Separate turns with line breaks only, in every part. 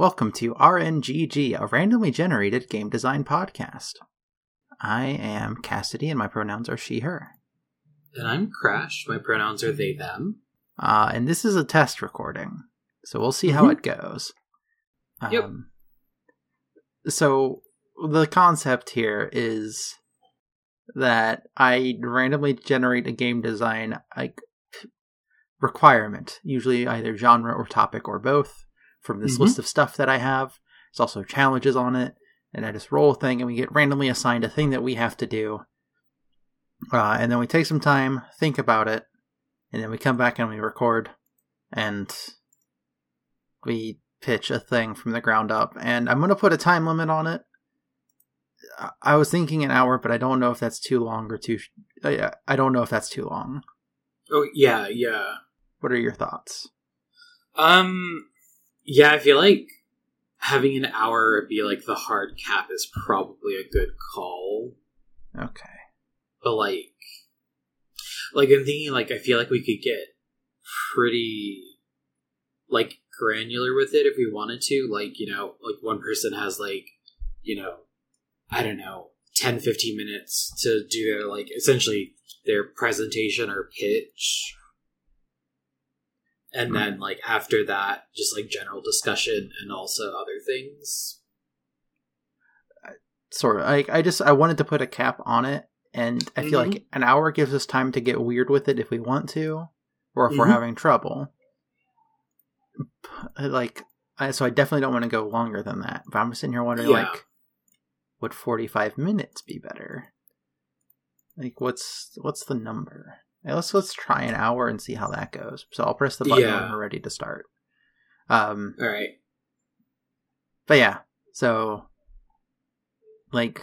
Welcome to RNGG, a randomly generated game design podcast. I am Cassidy, and my pronouns are she, her.
And I'm Crash. My pronouns are they, them.
Uh, and this is a test recording, so we'll see how
Mhm.
it goes. Um,
Yep.
So, the concept here is that I randomly generate a game design like requirement, usually either genre or topic or both, from this
Mhm.
list of stuff that I have. There's also challenges on it, and I just roll a thing, and we get randomly assigned a thing that we have to do. Uh, and then we take some time, think about it, and then we come back and we record, and we pitch a thing from the ground up. And I'm going to put a time limit on it. I- was thinking an hour, but I don't know if that's too long or too. I I don't know if that's too long.
Oh yeah, yeah.
What are your thoughts?
Um, yeah. I feel like having an hour be like the hard cap is probably a good call.
Okay.
But like, like I'm thinking, like I feel like we could get pretty like granular with it if we wanted to. Like you know, like one person has like you know, I don't know, 10, 15 minutes to do their like essentially their presentation or pitch. And then like after that, just like general discussion and also other things.
Sort of. Like I just I wanted to put a cap on it, and I feel
Mhm.
like an hour gives us time to get weird with it if we want to, or if we're
Mhm.
having trouble. Like, I, so I definitely don't want to go longer than that. But I'm sitting here wondering,
Yeah.
like, would 45 minutes be better? Like, what's what's the number? Let's let's try an hour and see how that goes. So I'll press the button
Yeah.
when we're ready to start. Um,
All right.
but yeah, so like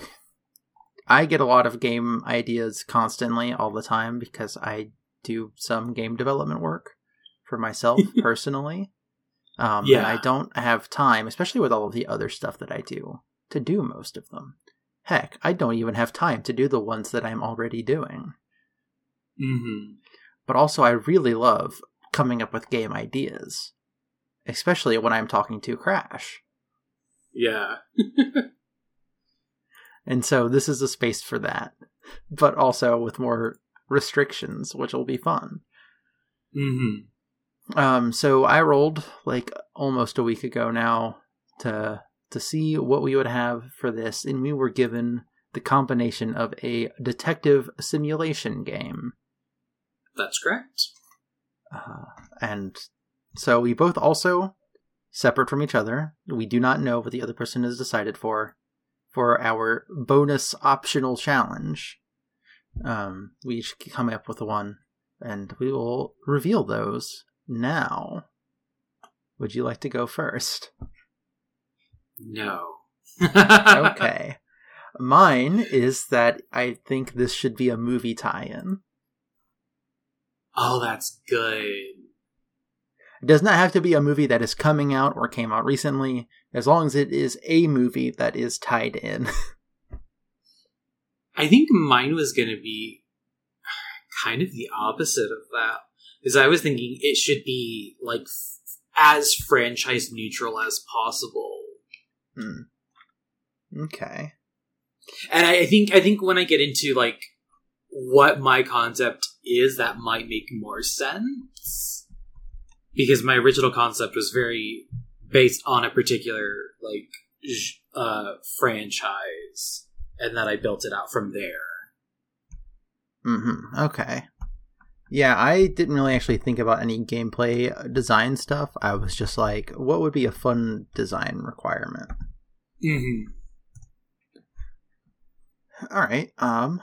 I get a lot of game ideas constantly all the time because I do some game development work for myself personally. Um and I don't have time, especially with all of the other stuff that I do, to do most of them. Heck, I don't even have time to do the ones that I'm already doing.
Mm-hmm.
But also I really love coming up with game ideas, especially when I'm talking to Crash.
Yeah.
And so this is a space for that, but also with more restrictions, which will be fun.
Mm-hmm.
Um, so I rolled like almost a week ago now to to see what we would have for this, and we were given the combination of a detective simulation game,
That's correct.
uh, and so we both also separate from each other. We do not know what the other person has decided for for our bonus optional challenge. Um, we each come up with one, and we will reveal those now. Would you like to go first?
No.
Okay. Mine is that I think this should be a movie tie-in.
Oh, that's good.
It does not have to be a movie that is coming out or came out recently, as long as it is a movie that is tied in.
I think mine was going to be kind of the opposite of that. Because I was thinking it should be like as franchise neutral as possible.
Hmm. Okay.
And I, I think I think when I get into like what my concept is, that might make more sense. Because my original concept was very based on a particular like uh, franchise, and then I built it out from there.
Mm-hmm. Okay. Yeah, I didn't really actually think about any gameplay uh, design stuff. I was just like, what would be a fun design requirement?
Mm-hmm.
All right. Um.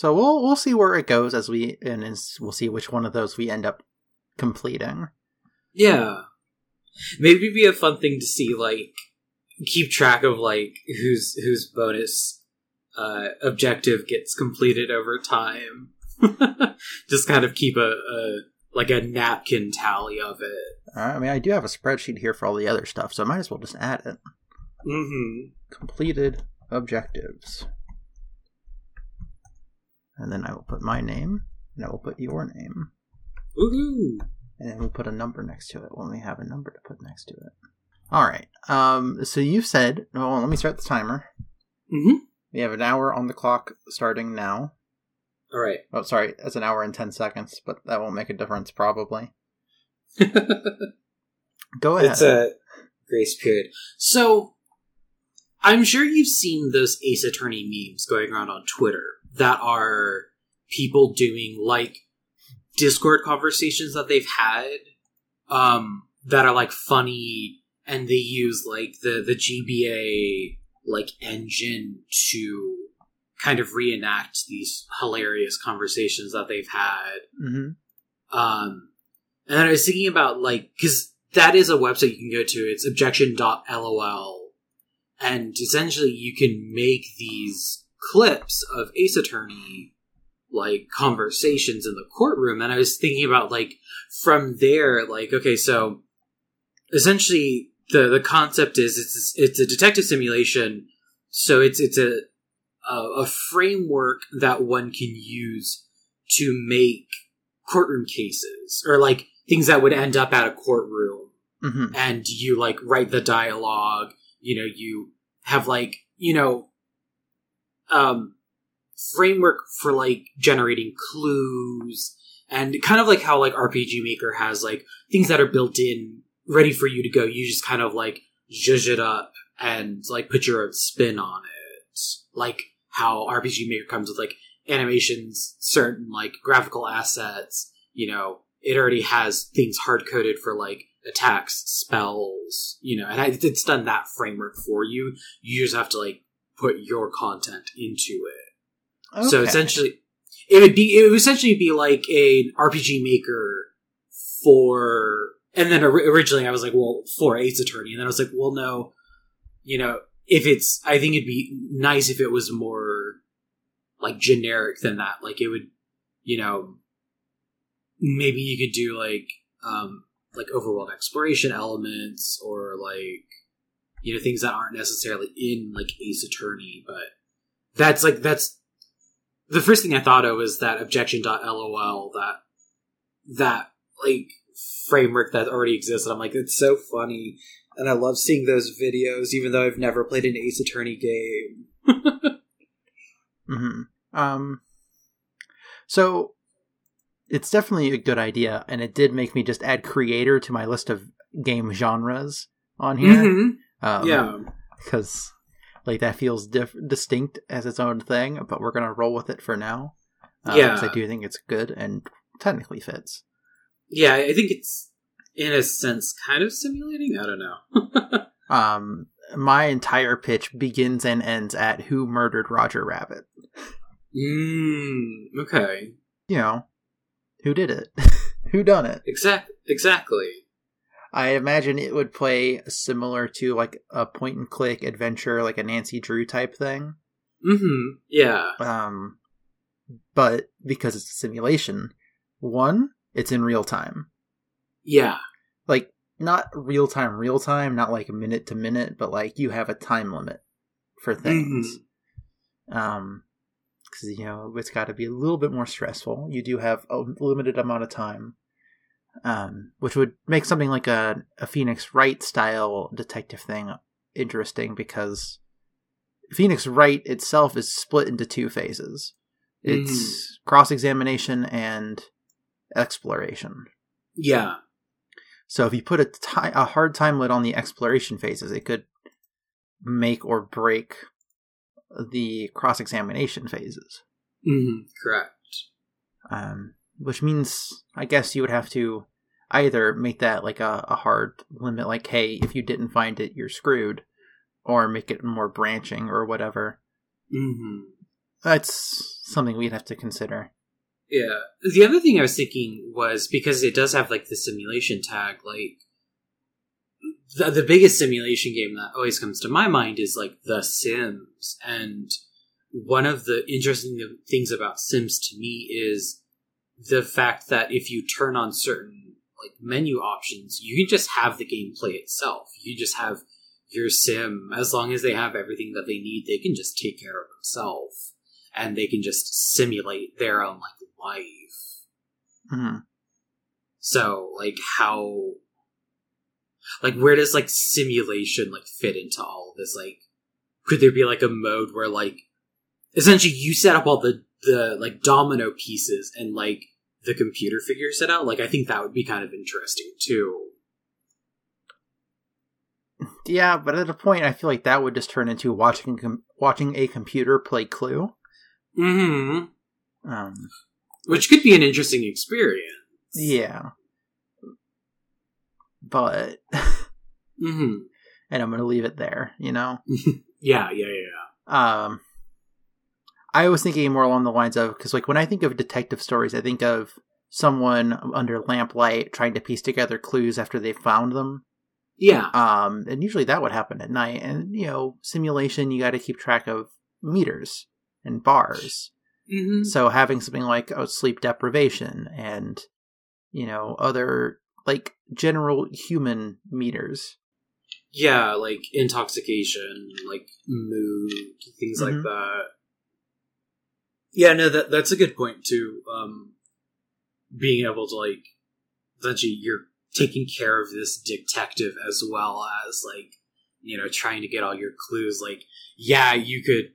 So we'll we'll see where it goes as we and we'll see which one of those we end up completing.
Yeah. Maybe it'd be a fun thing to see, like, keep track of, like, whose whose bonus uh, objective gets completed over time. Just kind of keep a, a, like, a napkin tally of it.
I mean, I do have a spreadsheet here for all the other stuff, so I might as well just add it.
Mm-hmm.
Completed objectives. And then I will put my name, and I will put your name,
Woohoo!
and then we'll put a number next to it when we have a number to put next to it. All right. Um. So you said. Well, let me start the timer.
Mm-hmm.
We have an hour on the clock starting now.
All right.
Oh, sorry. That's an hour and ten seconds, but that won't make a difference probably. Go ahead.
It's a grace period. So, I'm sure you've seen those Ace Attorney memes going around on Twitter that are people doing like Discord conversations that they've had um, that are like funny and they use like the the GBA like engine to kind of reenact these hilarious conversations that they've had.
hmm
Um, and then I was thinking about like because that is a website you can go to. It's objection.lol, and essentially you can make these clips of Ace Attorney like conversations in the courtroom. And I was thinking about like from there, like okay, so essentially the the concept is it's it's a detective simulation, so it's it's a a, a framework that one can use to make courtroom cases or like things that would end up at a courtroom
hmm
and you like write the dialogue you know you have like you know um framework for like generating clues and kind of like how like rpg maker has like things that are built in ready for you to go. You just kind of like zhuzh it up and like put your own spin on it. Like how rpg maker comes with like animations certain like graphical assets. You know it already has things hard coded for like attacks, spells, you know, and it's done that framework for you. You just have to like put your content into it. So essentially, it would be it would essentially be like an RPG maker for. And then originally I was like, well, for Ace Attorney, and then I was like, well, no, you know, if it's, I think it'd be nice if it was more like generic than that. Like it would, you know, maybe you could do like um like overworld exploration elements or like you know things that aren't necessarily in like Ace Attorney, but that's like that's the first thing I thought of was that objection.lol that that like framework that already exists. And I'm like, it's so funny. And I love seeing those videos, even though I've never played an Ace Attorney game.
hmm Um, so it's definitely a good idea, and it did make me just add creator to my list of game genres on here.
Mhm.
Um,
Yeah.
because like that feels diff- distinct as its own thing, but we're gonna roll with it for now. Uh,
Yeah.
'cause I do think it's good and technically fits.
Yeah, I think it's in a sense kind of simulating. I don't know.
Um, my entire pitch begins and ends at "Who murdered Roger Rabbit?"
mm, okay.
You know, who did it? who done it?
Exact. Exactly.
I imagine it would play similar to like a point and click adventure, like a Nancy Drew type thing.
Mm-hmm. Yeah.
Um, but because it's a simulation, one, it's in real time.
Yeah.
Like not real time, real time, not like a minute to minute, but like you have a time limit for things. Um, because you know it's got to be a little bit more stressful. You do have a limited amount of time, um, which would make something like a a Phoenix Wright style detective thing interesting because Phoenix Wright itself is split into two phases. It's cross examination and exploration.
Yeah.
So if you put a ti- a hard time limit on the exploration phases, it could make or break the cross examination phases.
Mm-hmm. Correct.
Um, which means, I guess you would have to either make that like a, a hard limit, like, hey, if you didn't find it, you're screwed, or make it more branching or whatever.
Mm-hmm.
That's something we'd have to consider.
Yeah. The other thing I was thinking was because it does have like the simulation tag, like the, the biggest simulation game that always comes to my mind is like The Sims. And one of the interesting things about Sims to me is the fact that if you turn on certain like menu options, you can just have the game play itself. You just have your sim as long as they have everything that they need, they can just take care of themselves and they can just simulate their own like life.
hmm
So like how Like, where does like simulation like fit into all of this? Like, could there be like a mode where like essentially you set up all the the like domino pieces and like the computer figures it out? Like, I think that would be kind of interesting too.
Yeah, but at a point, I feel like that would just turn into watching com- watching a computer play Clue.
Hmm.
Um,
Which could be an interesting experience.
yeah, but
Hmm.
and I'm gonna leave it there. You know,
Yeah. Yeah. Yeah.
um, I was thinking more along the lines of because like when I think of detective stories, I think of someone under lamplight trying to piece together clues after they found them.
Yeah.
Um, and usually that would happen at night. And you know, simulation, you got to keep track of meters and bars.
hmm
So having something like oh, sleep deprivation and you know other like general human meters.
Yeah, like intoxication, like mood, things like
Mhm.
that. Yeah, no, that that's a good point too. Um, being able to like, essentially, you're taking care of this detective as well as like, you know, trying to get all your clues. Like, yeah, you could,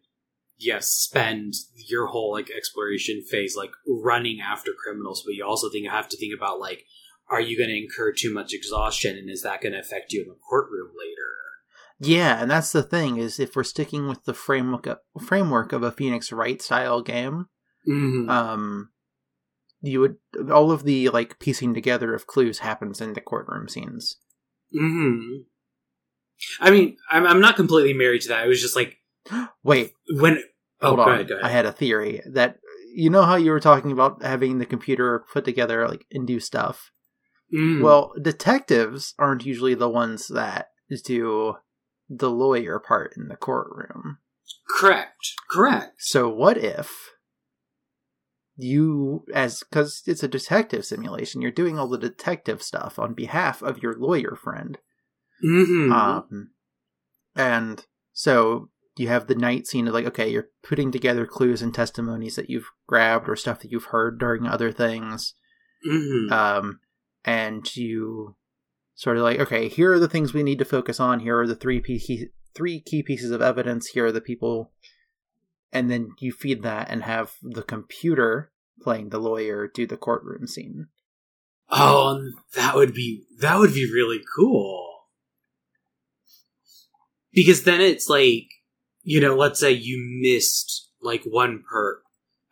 yes, spend your whole like exploration phase like running after criminals, but you also think you have to think about like, are you going to incur too much exhaustion, and is that going to affect you in the courtroom later?
Yeah, and that's the thing is if we're sticking with the framework of, framework of a Phoenix Wright style game,
Mm-hmm.
um, you would all of the like piecing together of clues happens in the courtroom scenes.
hmm I mean, I'm, I'm not completely married to that. It was just like
Wait,
when. Oh,
hold
go
on.
ahead, go ahead.
I had a theory that you know how you were talking about having the computer put together like and do stuff.
Mm.
Well, detectives aren't usually the ones that do the lawyer part in the courtroom.
correct, correct.
So what if you as cuz it's a detective simulation, you're doing all the detective stuff on behalf of your lawyer friend.
hmm
Um and so you have the night scene of like okay, you're putting together clues and testimonies that you've grabbed or stuff that you've heard during other things.
hmm
um, and you sort of like, okay, here are the things we need to focus on. Here are the three key three key pieces of evidence. Here are the people, and then you feed that and have the computer playing the lawyer do the courtroom scene.
oh, that would be that would be really cool. Because then it's like, you know, let's say you missed like one perk,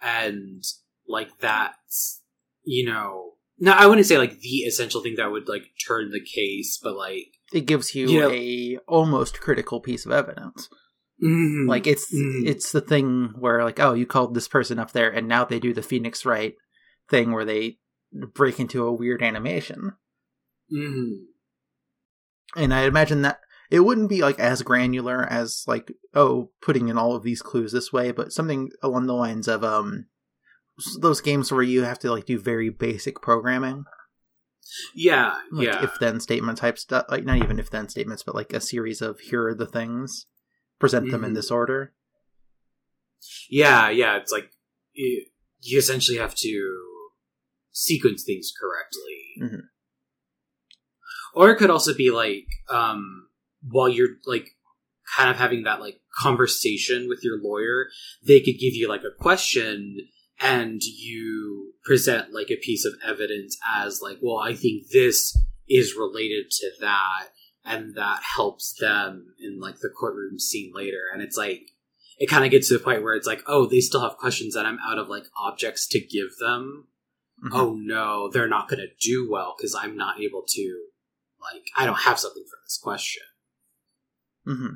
and like that's, you know, no, I wouldn't say like the essential thing that would like turn the case, but like,
It gives you
You know-
a almost critical piece of evidence.
mhm.
Like it's
Mhm.
it's the thing where like, oh, you called this person up there, and now they do the Phoenix Wright thing where they break into a weird animation.
Mhm.
and I imagine that it wouldn't be like as granular as like oh putting in all of these clues this way, but something along the lines of um those games where you have to like do very basic programming,
yeah,
like
yeah,
if then statement type stuff, like not even if then statements, but like a series of here are the things, present them in
Mhm.
this order.
Yeah, yeah, it's like you, you essentially have to sequence things correctly.
Mhm.
Or it could also be like um while you're like kind of having that like conversation with your lawyer, they could give you like a question and you present like a piece of evidence as like, well, I think this is related to that and that helps them in like the courtroom scene later and it's like it kind of gets to the point where it's like, oh, they still have questions and I'm out of like objects to give them.
Mhm.
Oh no, they're not going to do well because I'm not able to, like, I don't have something for this question.
Mm-hmm.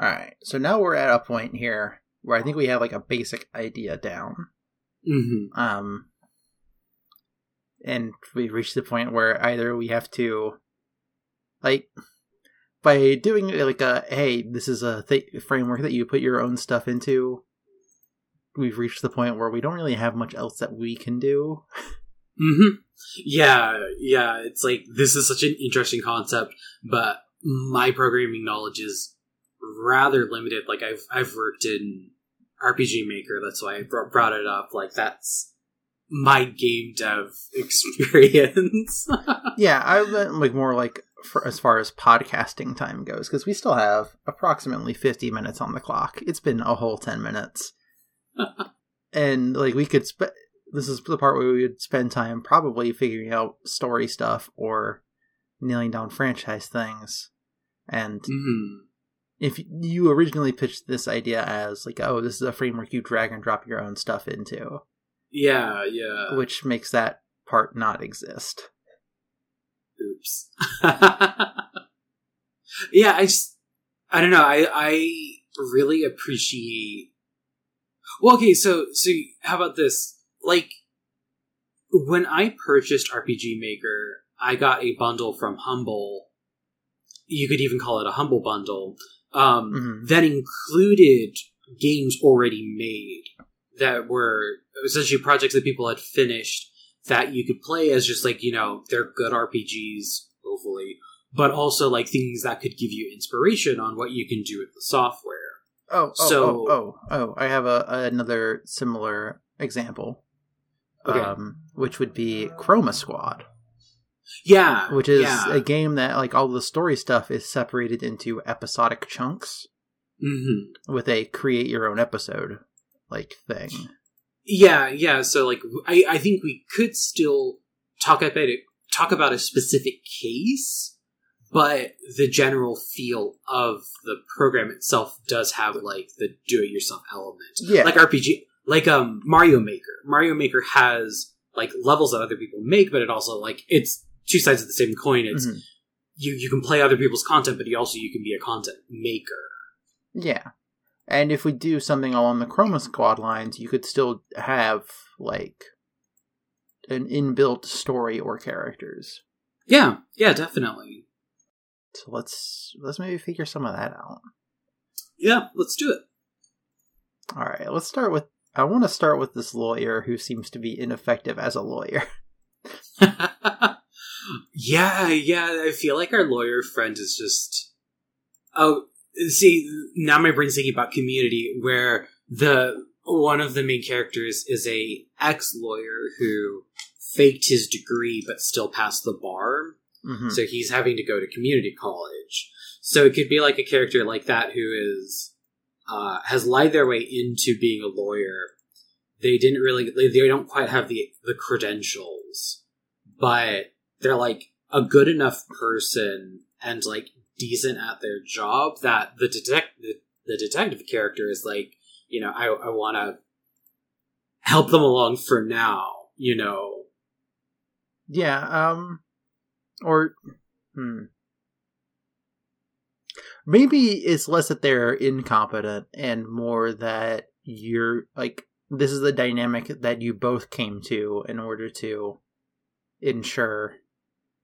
All right, so now we're at a point here where I think we have like a basic idea down.
Mm-hmm.
um and we've reached the point where either we have to like by doing like a hey this is a th- framework that you put your own stuff into we've reached the point where we don't really have much else that we can do
Mm-hmm. Yeah, yeah. It's like this is such an interesting concept, but my programming knowledge is rather limited. Like I've I've worked in RPG Maker, that's why I brought it up. Like that's my game dev experience.
yeah, I meant like more like for, as far as podcasting time goes, because we still have approximately 50 minutes on the clock. It's been a whole 10 minutes. and like we could spend this is the part where we would spend time probably figuring out story stuff or nailing down franchise things. And
Mhm.
If you originally pitched this idea as like, oh, this is a framework you drag and drop your own stuff into,
Yeah, yeah.
which makes that part not exist.
Oops. yeah, I just I don't know. I I really appreciate. Well, okay, so so how about this? Like when I purchased RPG Maker, I got a bundle from Humble. You could even call it a Humble bundle. Um,
Mhm.
that included games already made that were essentially projects that people had finished that you could play as just like you know they're good RPGs hopefully but also like things that could give you inspiration on what you can do with the software
Oh, oh,
So-
oh, oh, oh! I have a another similar example,
Okay.
um, which would be Chroma Squad,
yeah
which is
yeah.
a game that like all the story stuff is separated into episodic chunks
Mhm.
with a create your own episode like thing.
yeah yeah so like I, I think we could still talk about it talk about a specific case but the general feel of the program itself does have like the do-it-yourself element
Yeah,
like RPG, like um Mario Maker. Mario Maker has like levels that other people make, but it also like it's two sides of the same coin. It's
Mhm.
you you can play other people's content, but you also you can be a content maker.
yeah. And if we do something along the Chroma Squad lines, you could still have like an inbuilt story or characters.
Yeah, yeah, definitely.
So let's let's maybe figure some of that out.
Yeah, let's do it.
All right, let's start with. I want to start with this lawyer who seems to be ineffective as a lawyer.
yeah, yeah. I feel like our lawyer friend is just. Oh, see, now my brain's thinking about Community, where the one of the main characters is a ex lawyer who faked his degree but still passed the bar,
Mhm.
so he's having to go to community college. So it could be like a character like that who is uh, has lied their way into being a lawyer. They didn't really, they don't quite have the the credentials, but they're like a good enough person and like decent at their job that the detect the, the detective character is like, you know, I I want to help them along for now, you know.
Yeah. Um. Or. Hmm. Maybe it's less that they're incompetent and more that you're like this is the dynamic that you both came to in order to ensure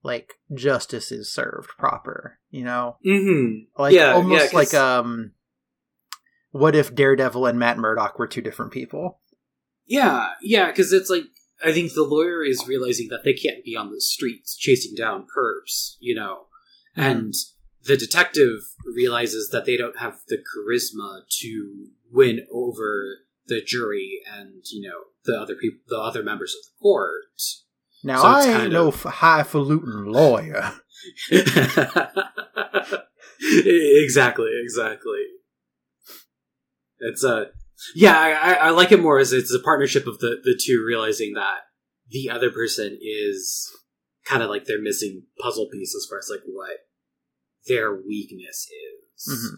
like justice is served proper. You know.
Mm-hmm.
like
Yeah,
almost
yeah,
like um what if daredevil and matt murdock were two different people
Yeah, yeah, because it's like I think the lawyer is realizing that they can't be on the streets chasing down perps, you know, and the detective realizes that they don't have the charisma to win over the jury and you know the other people, the other members of the court.
Now
So
i ain't
kind
no
of-
f- highfalutin lawyer
exactly, exactly. It's a yeah, I, I, like it more as it's a partnership of the the two realizing that the other person is kind of like their missing puzzle piece as far as like what their weakness is.
Mhm.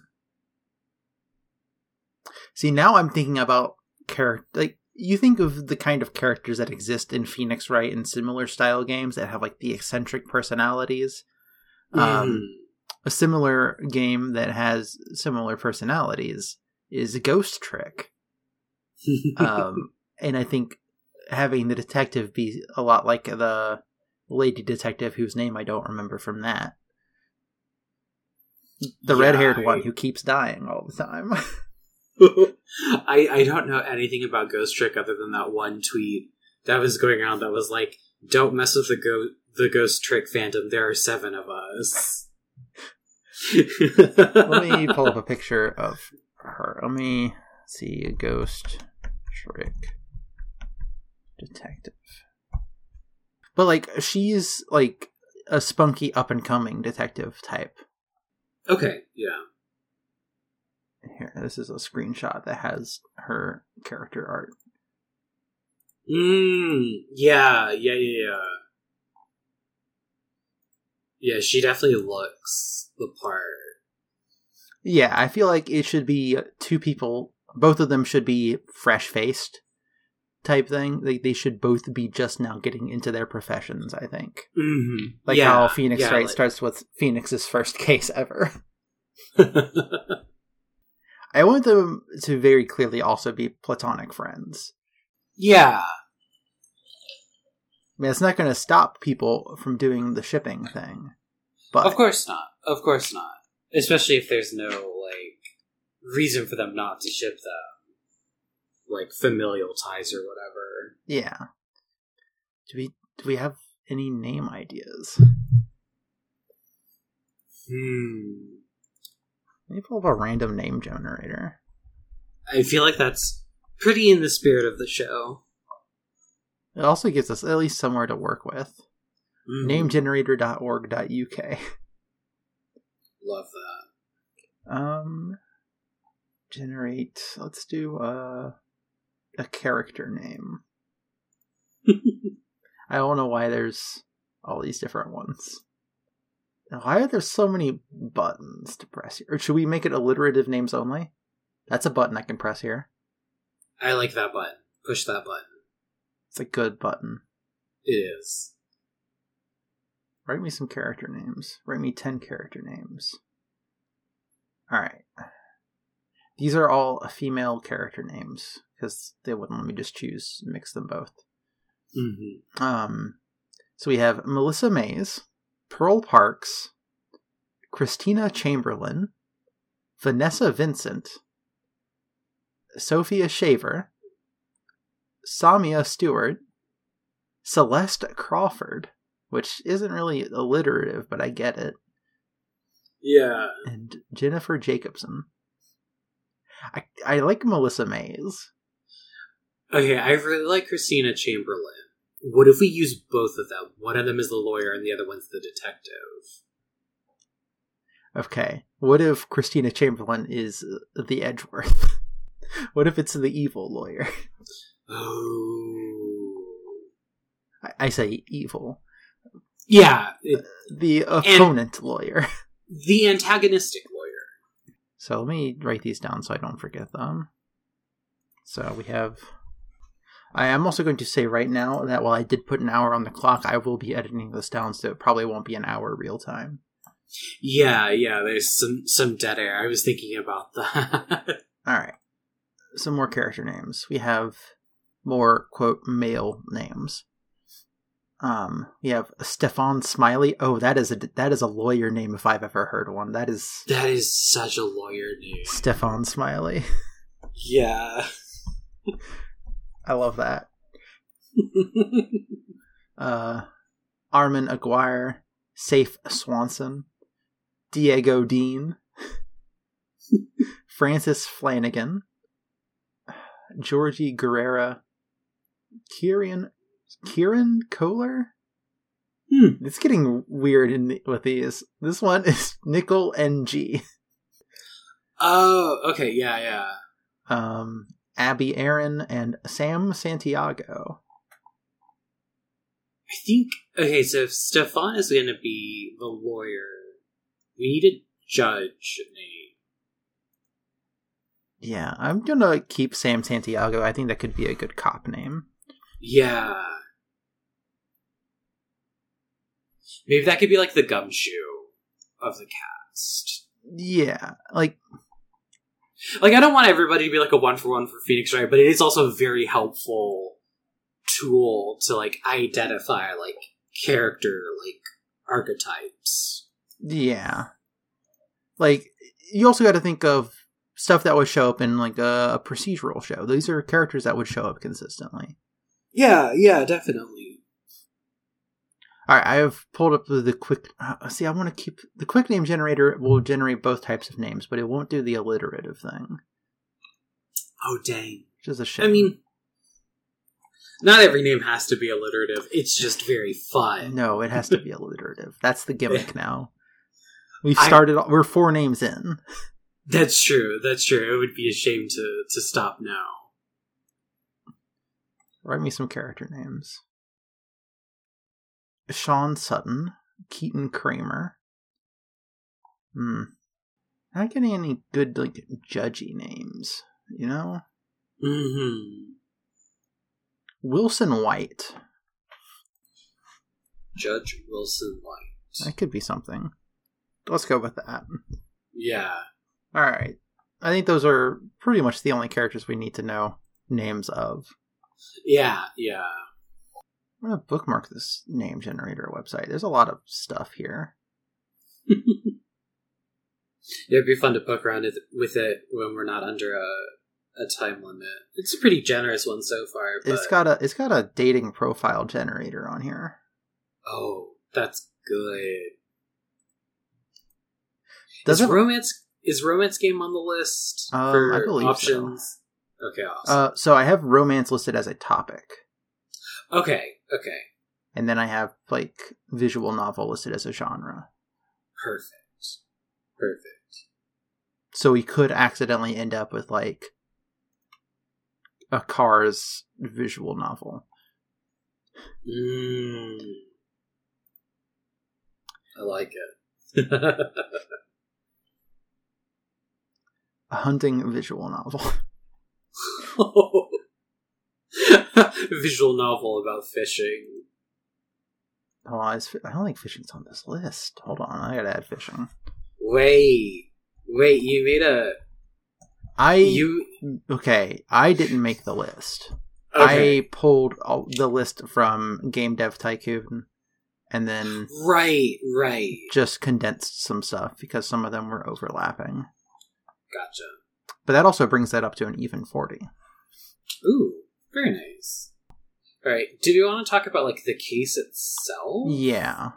see now i'm thinking about character like you think of the kind of characters that exist in phoenix wright and similar style games that have like the eccentric personalities um a similar game that has similar personalities is ghost trick um, and I think having the detective be a lot like the lady detective whose name I don't remember from that. The
Yeah,
red-haired
I-
one who keeps dying all the time.
I I don't know anything about Ghost Trick other than that one tweet that was going around that was like, "Don't mess with the go the Ghost Trick fandom. There are seven of us."
Let me pull up a picture of her. Let me see a ghost trick. detective. But like she's like a spunky up and coming detective type.
Okay, yeah.
Here, this is a screenshot that has her character art.
Mm, yeah, yeah, yeah, yeah. Yeah, she definitely looks the part.
Yeah, I feel like it should be two people. Both of them should be fresh faced type thing. They they should both be just now getting into their professions. I think,
Mm-hmm.
like
yeah,
how Phoenix
yeah,
Wright
like-
starts with Phoenix's first case ever. I want them to very clearly also be platonic friends.
yeah,
I mean, it's not going to stop people from doing the shipping thing, but
of course not. Of course not. Especially if there's no like reason for them not to ship them, like familial ties or whatever.
yeah. Do we do we have any name ideas?
Hmm.
Maybe pull up a random name generator.
I feel like that's pretty in the spirit of the show.
It also gives us at least somewhere to work with.
Mhm.
Namegenerator.org.uk.
Love that.
Um, generate. Let's do a a character name. I don't know why there's all these different ones. Why are there so many buttons to press here? Or should we make it alliterative names only? That's a button I can press here.
I like that button. Push that button.
It's a good button.
It is.
Write me some character names. Write me 10 character names. Alright. These are all female character names, because they wouldn't let me just choose, mix them both.
Mm-hmm.
Um, so we have Melissa Mays, Pearl Parks, Christina Chamberlain, Vanessa Vincent, Sophia Shaver, Samia Stewart, Celeste Crawford, which isn't really alliterative, but I get it,
Yeah.
and Jennifer Jacobson. I I like Melissa Mays.
Okay, I really like Christina Chamberlain. What if we use both of them? One of them is the lawyer and the other one's the detective.
Okay, what if Christina Chamberlain is the Edgeworth? what if it's the evil lawyer?
Oh.
I, I say evil.
Yeah, it-
The opponent lawyer.
the antagonistic lawyer.
So let me write these down so I don't forget them. So we have. I am also going to say right now that while I did put an hour on the clock, I will be editing this down, so it probably won't be an hour real time.
Yeah, yeah, there's some some dead air. I was thinking about that.
All right. Some more character names. We have more quote male names. Um, we have Stefan Smiley. Oh, that is a that is a lawyer name if I've ever heard one. That is
that is such a lawyer name.
Stefan Smiley.
Yeah.
I love that. Uh, Armin Aguirre, Safe Swanson, Diego Dean, Francis Flanagan, Georgie Guerrera, Kieran Kieran Kohler.
Hmm.
It's getting weird in the, with these. This one is Nickel NG.
oh, okay, yeah, yeah.
Um, Abby Aaron and Sam Santiago.
I think okay, so if Stefan is gonna be the lawyer, we need a judge name.
Yeah, I'm gonna keep Sam Santiago. I think that could be a good cop name.
Yeah. Maybe that could be like the gumshoe of the cast.
Yeah, like
Like I don't want everybody to be like a one for one for Phoenix Wright, but it is also a very helpful tool to like identify like character like archetypes.
yeah, like you also got to think of stuff that would show up in like a, a procedural show. These are characters that would show up consistently.
Yeah, yeah, definitely.
All right, I have pulled up the, the quick. Uh, see, I want to keep the quick name generator will generate both types of names, but it won't do the alliterative thing,
Oh dang.
which is a shame.
I mean, Not every name has to be alliterative. It's just very fun.
No, it has to be alliterative. That's the gimmick now. We've
I-
started. We're four names in.
That's true. That's true. It would be a shame to to stop now.
Write me some character names. Sean Sutton, Keaton Kramer. Hmm. Not getting any good like judgy names, you know?
hmm
Wilson White.
Judge Wilson White.
That could be something. Let's go with that.
Yeah.
Alright. I think those are pretty much the only characters we need to know names of.
Yeah. Yeah.
I'm gonna bookmark this name generator website. There's a lot of stuff here.
It'd be fun to poke around with- it when we're not under a, a time limit. It's a pretty generous one so far.
It's got a it's got a dating profile generator on here.
oh, that's good.
Does
is romance is romance game on the list
Um,
for
I believe so.
options? Okay, awesome.
Uh, so I have romance listed as a topic,
okay, okay,
and then I have like visual novel listed as a genre.
perfect, perfect.
So we could accidentally end up with like a Cars visual novel.
Mm. I like it.
A hunting visual novel.
Visual novel about fishing.
Oh, I don't think fishing's on this list. Hold on, I gotta add fishing.
Wait, wait, you made a
I
you
okay. I didn't make the list.
okay.
I pulled all, the list from Game Dev Tycoon, and then
right, right.
just condensed some stuff because some of them were overlapping.
Gotcha.
But that also brings that up to an even forty.
Ooh, very nice. All right, do you want to talk about like the case itself?
Yeah,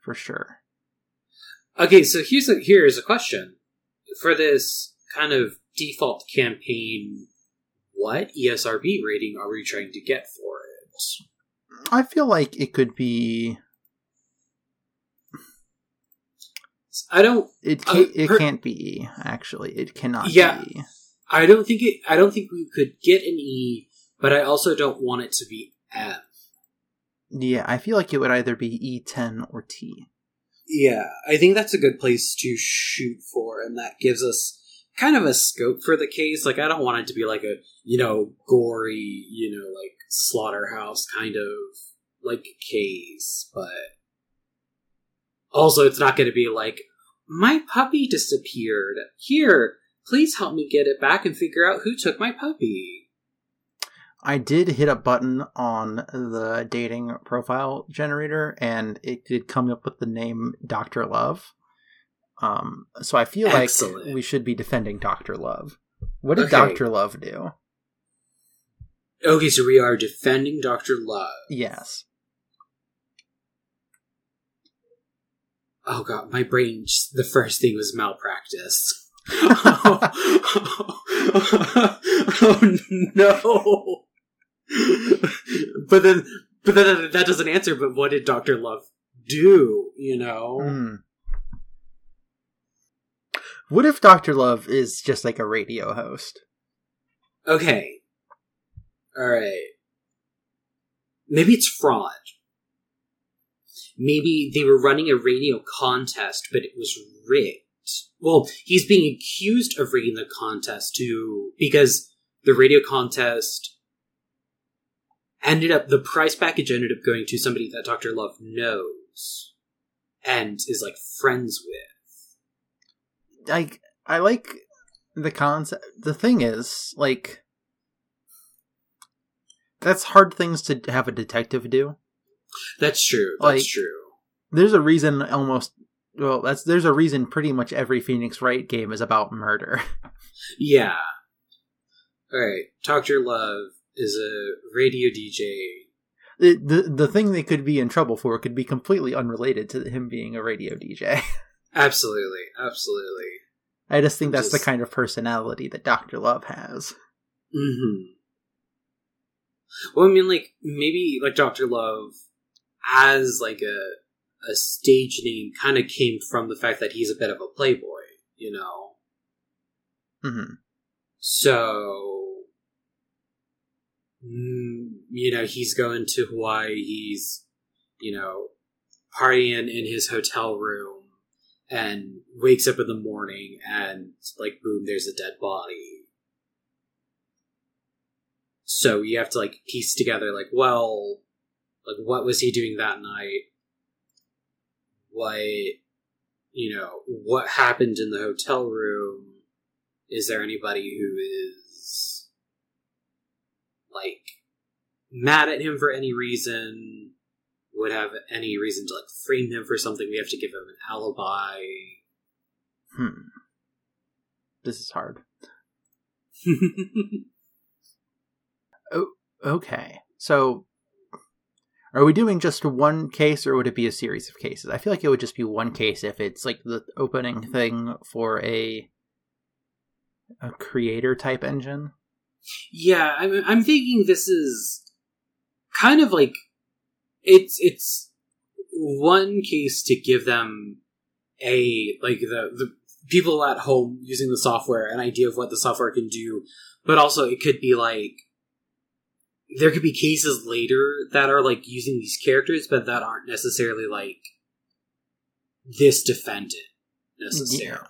for sure.
Okay, so here's a here's a question for this kind of default campaign. What ESRB rating are we trying to get for it?
I feel like it could be.
I don't.
It
Uh,
can't. it
per-
can't be E. Actually, it cannot.
Yeah.
Be.
I don't think it. I don't think we could get an E, but I also don't want it to be F.
Yeah, I feel like it would either be E ten or T.
Yeah, I think that's a good place to shoot for, and that gives us kind of a scope for the case. Like, I don't want it to be like a, you know, gory, you know, like slaughterhouse kind of like case, but also it's not going to be like, my puppy disappeared. Here, please help me get it back and figure out who took my puppy.
I did hit a button on the dating profile generator, and it did come up with the name Doctor Love. Um, so I feel
Excellent.
like we should be defending Doctor Love. What did
Okay.
Doctor Love do?
Okay, so we are defending Dr. Love.
Yes.
Oh god, my brain just, the first thing was malpractice. oh, no. but then but then that doesn't answer but what did Dr. Love do, you know?
Hmm. What if Doctor Love is just like a radio host?
Okay. All right. Maybe it's fraud. Maybe they were running a radio contest, but it was rigged. Well, he's being accused of rigging the contest too, because the radio contest ended up, the prize package ended up going to somebody that Dr. Love knows and is like friends with.
Like, I like the concept. The thing is, like, that's hard things to have a detective do.
That's true. That's
Like-
true.
There's a reason almost. Well, that's there's a reason pretty much every Phoenix Wright game is about murder.
Yeah. All right. Dr. Love is a radio DJ.
the, the the thing they could be in trouble for could be completely unrelated to him being a radio DJ.
Absolutely. Absolutely.
I just think that's the kind of personality that Doctor Love has.
hmm Well, I mean, like maybe like Doctor Love as like a a stage name kind of came from the fact that he's a bit of a playboy, you know.
hmm
So, mm, you know, he's going to Hawaii. He's, you know, partying in his hotel room and wakes up in the morning and, like, boom, there's a dead body. So you have to, like, piece together, like, well, like, what was he doing that night? What, you know, what happened in the hotel room? is there anybody who is like mad at him for any reason would have any reason to like frame him for something we have to give him an alibi
Hmm. This is hard. oh Okay. So are we doing just one case or would it be a series of cases? I feel like it would just be one case if it's like the opening thing for a a creator type engine.
yeah I'm, I'm thinking this is kind of like it's it's one case to give them a like the the people at home using the software an idea of what the software can do but also it could be like there could be cases later that are like using these characters but that aren't necessarily like this defendant necessarily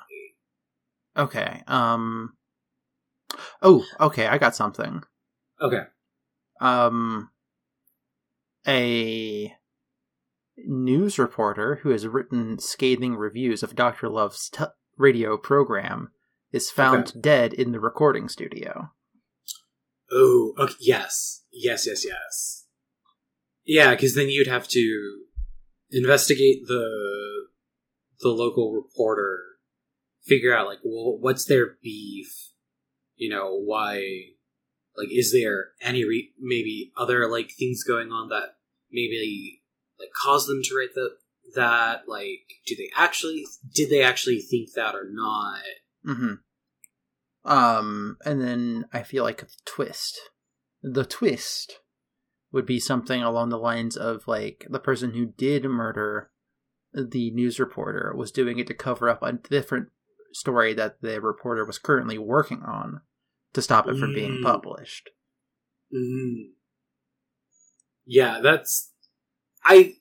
Okay. Um Oh, okay, I got something.
okay
Um a news reporter who has written scathing reviews of Dr. Love's t- radio program is found
Okay.
dead in the recording studio.
oh okay yes yes yes yes yeah because then you'd have to investigate the the local reporter figure out like well what's their beef you know why like is there any re- maybe other like things going on that maybe like cause them to write the that like do they actually did they actually think that or not
Mm-hmm. Um, and then I feel like a twist. The twist would be something along the lines of like the person who did murder the news reporter was doing it to cover up a different story that the reporter was currently working on to stop it from being
Mm.
published.
Mm. Yeah, that's I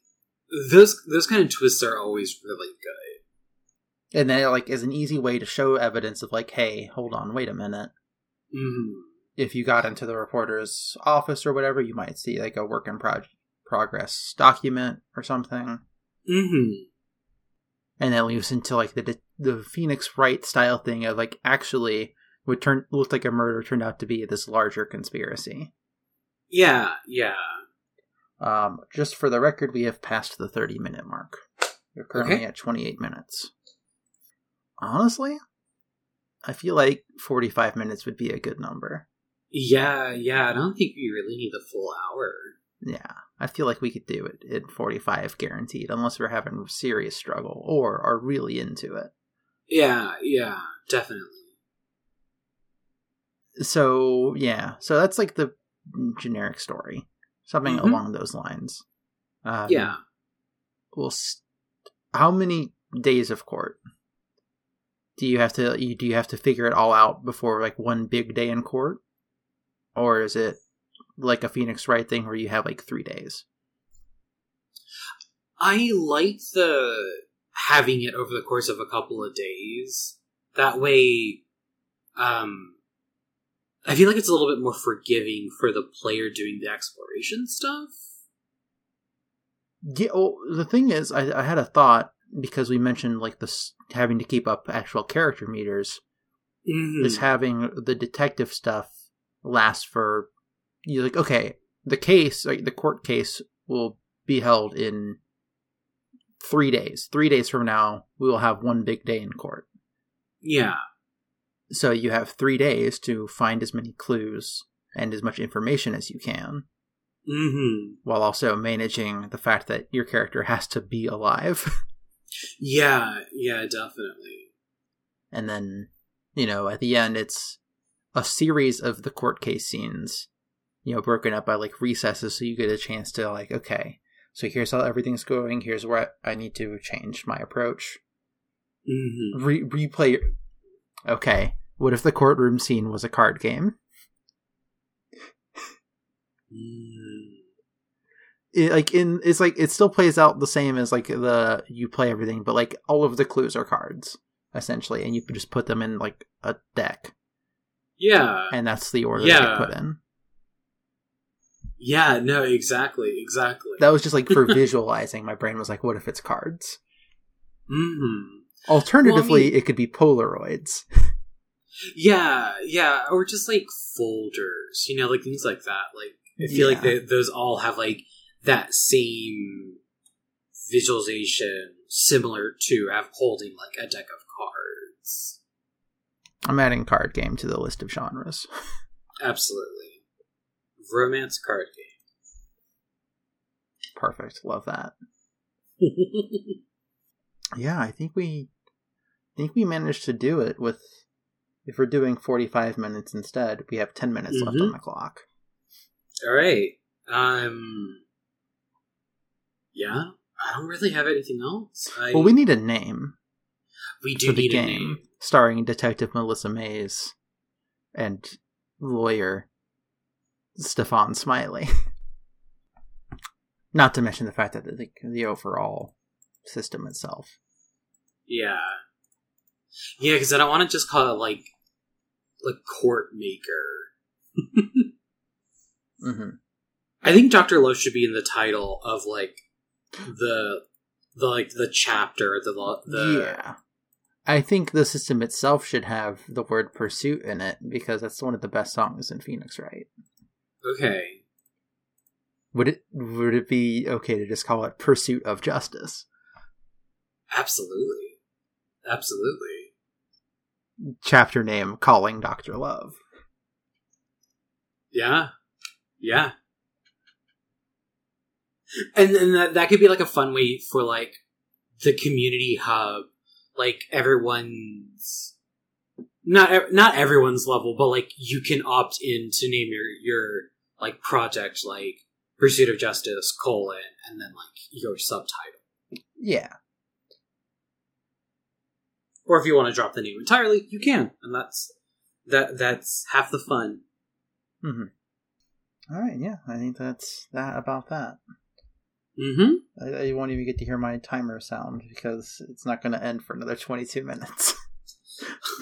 those those kind of twists are always really good.
And then like is an easy way to show evidence of like, hey, hold on, wait a minute.
Mm.
If you got into the reporter's office or whatever, you might see like a work in prog- progress document or something,
hmm
and that leads into like the the Phoenix Wright style thing of like actually would turn looked like a murder turned out to be this larger conspiracy.
Yeah, yeah.
Um, just for the record, we have passed the thirty minute mark. We're currently
Okay.
at twenty eight minutes. Honestly, I feel like forty five minutes would be a good number.
Yeah, yeah. I don't think we really need the full hour.
Yeah, I feel like we could do it in 45 guaranteed, unless we're having a serious struggle or are really into it.
Yeah, yeah, definitely.
So, yeah, so that's like the generic story. Something
Mhm.
along those lines. Um,
yeah.
Well, s- how many days of court? Do you have to you do you have to figure it all out before like one big day in court? Or is it like a Phoenix Wright thing where you have like 3 days?
I like the having it over the course of a couple of days. That way, um, I feel like it's a little bit more forgiving for the player doing the exploration stuff.
Yeah, well, the thing is, I, I had a thought because we mentioned like this having to keep up actual character meters.
Mm-hmm.
Is having the detective stuff last for you're like okay, the case, like the court case, will be held in three days. Three days from now, we will have one big day in court.
yeah,
So you have three days to find as many clues and as much information as you can,
mm-hmm.
while also managing the fact that your character has to be alive.
yeah, yeah, definitely.
and then you know at the end it's a series of the court case scenes you know, broken up by like recesses so you get a chance to like, okay, so here's how everything's going, here's where I need to change my approach.
Mm-hmm.
Re- replay Okay, what if the courtroom scene was a card game?
Mm.
It, like in it's like it still plays out the same as like the you play everything, but like all of the clues are cards essentially, and you just put them in like a deck,
Yeah.
and that's the order
Yeah.
they get put in.
Yeah, no, exactly, exactly.
That was just like for visualizing. My brain was like, what if it's cards?
hmm
Alternatively,
mean-
it could be Polaroids.
Yeah, yeah, or just like folders, you know, like things like that. Like I feel like they, those all have like that same visualization, similar to have holding like a deck of cards.
I'm adding card game to the list of genres.
Absolutely, romance card game.
Perfect. Love that. Yeah, I think we I think we managed to do it with if we're doing 45 minutes instead, we have 10 minutes left
Mhm.
on the clock.
all right. Um. Yeah, I don't really have anything else. I,
Well, we need a name
we do
for the
need a
game
name.
starring Detective Melissa Mays and lawyer Stefan Smiley. Not to mention the fact that the, the overall system itself.
Yeah. Yeah, because I don't want to just call it like like court maker.
hmm
I think Doctor Love should be in the title of like the the like the chapter the the
yeah. I think the system itself should have the word pursuit in it because that's one of the best songs in Phoenix Wright.
okay
Would it would it be okay to just call it Pursuit of Justice?
absolutely absolutely
Chapter name Calling Dr. Love.
yeah yeah and then that, that could be like a fun way for like the community hub like everyone's not not everyone's level but like you can opt in to name your your like project like pursuit of justice colon and then like your subtitle
Yeah.
or if you want to drop the name entirely you can and that's that that's half the fun
hmm All right, yeah, I think that's that about that.
Mm-hmm
I, I won't even get to hear my timer sound because it's not going to end for another 22 minutes.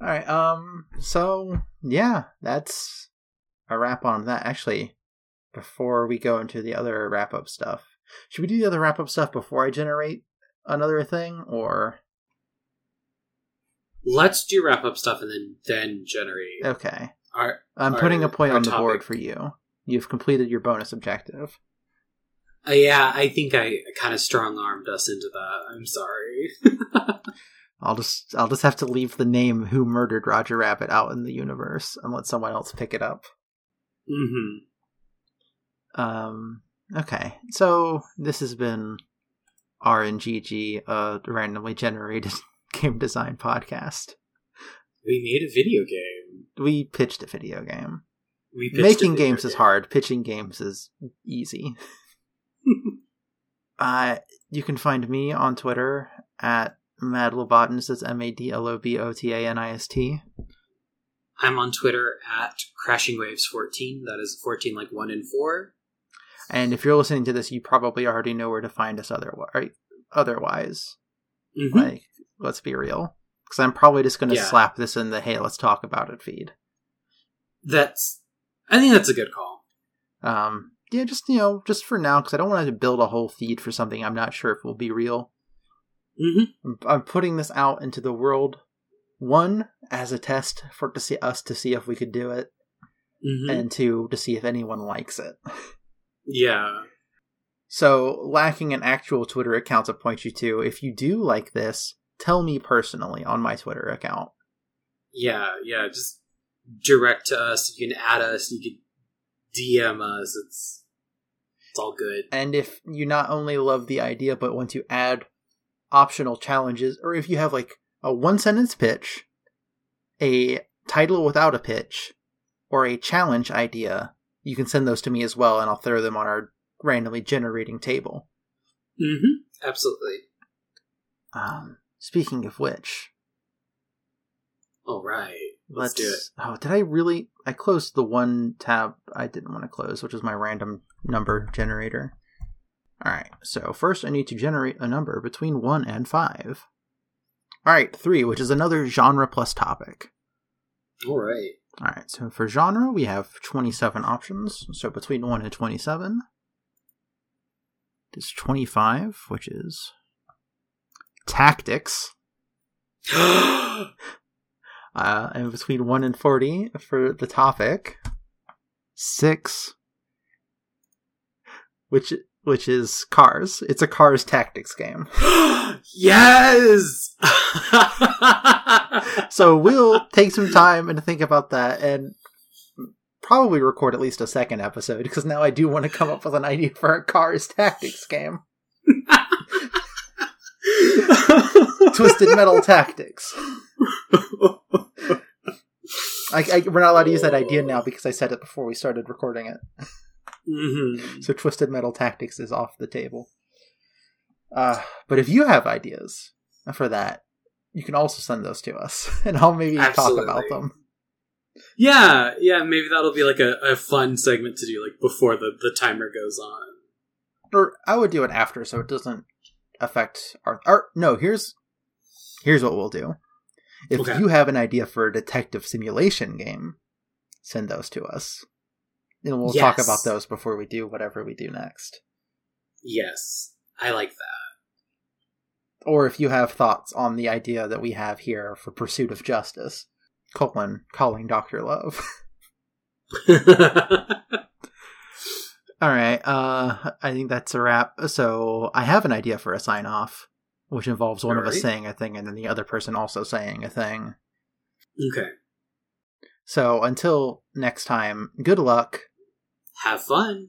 All right, um, so yeah, that's a wrap on that. Actually, before we go into the other wrap up stuff, should we do the other wrap up stuff before I generate another thing, or
let's do wrap up stuff and then then generate
okay?
our
I'm
Our-
putting a point on the board for you. You've completed your bonus objective.
Uh, yeah, I think I kind of strong armed us into that. I'm sorry.
I'll just I'll just have to leave the name Who Murdered Roger Rabbit out in the universe and let someone else pick it up.
hmm
Um okay. So this has been RNGG, a randomly generated game design podcast.
We made a video game.
We pitched a video game. Making games is hard, pitching games is easy. uh you can find me on Twitter at Madlobotanist, that's M A D L O B O T A N I S T.
I'm on Twitter at Crashing Waves 14. That is 14 like one in four.
And if you're listening to this, you probably already know where to find us otherwise. Right? Otherwise,
Mhm.
like, let's be real. Because I'm probably just going to
Yeah.
slap this in the "Hey, let's talk about it" feed.
That's. I think that's a good call.
Um, yeah, just you know, just for now, because I don't want to build a whole feed for something I'm not sure if will be real.
hmm
I'm, I'm putting this out into the world, one as a test for to see us to see if we could do it,
hmm
and two to see if anyone likes it.
yeah.
So, lacking an actual Twitter account to point you to, if you do like this, tell me personally on my Twitter account.
Yeah. Yeah. Just direct to us. You can add us. You can DM us. It's it's all good.
And if you not only love the idea but want to add optional challenges, or if you have like a one sentence pitch, a title without a pitch, or a challenge idea, you can send those to me as well, and I'll throw them on our randomly generating table.
Mm-hmm. Absolutely.
Um, speaking of which,
All right. Let's, do it.
Oh, did I really? I closed the one tab I didn't want to close, which is my random number generator. All right. So first, I need to generate a number between one and five. All right, three, which is another genre plus topic.
All right.
All right. So for genre, we have twenty-seven options. So between one and twenty-seven. It's twenty-five, which is tactics. uh, and between 1 and 40 for the topic. 6 which which is cars. It's a cars tactics game.
yes.
So we'll take some time and think about that and probably record at least a second episode because now I do want to come up with an idea for a cars tactics game. Twisted Metal Tactics. I, I, we're not allowed to use that idea now because I said it before we started recording it.
hmm
So Twisted Metal Tactics is off the table. Uh, but if you have ideas for that, you can also send those to us, and I'll maybe
Absolutely.
talk about them.
Yeah, yeah. Maybe that'll be like a, a fun segment to do, like before the the timer goes on.
Or I would do it after, so it doesn't affect our. Or no, here's here's what we'll do. If
Okay.
you have an idea for a detective simulation game, send those to us, and we'll talk about those before we do whatever we do next.
Yes, I like that.
or if you have thoughts on the idea that we have here for pursuit of justice colon calling dr love all right uh i think that's a wrap so i have an idea for a sign off which involves one of us saying a thing and then the other person also saying a thing
okay.
so until next time good luck
Have fun.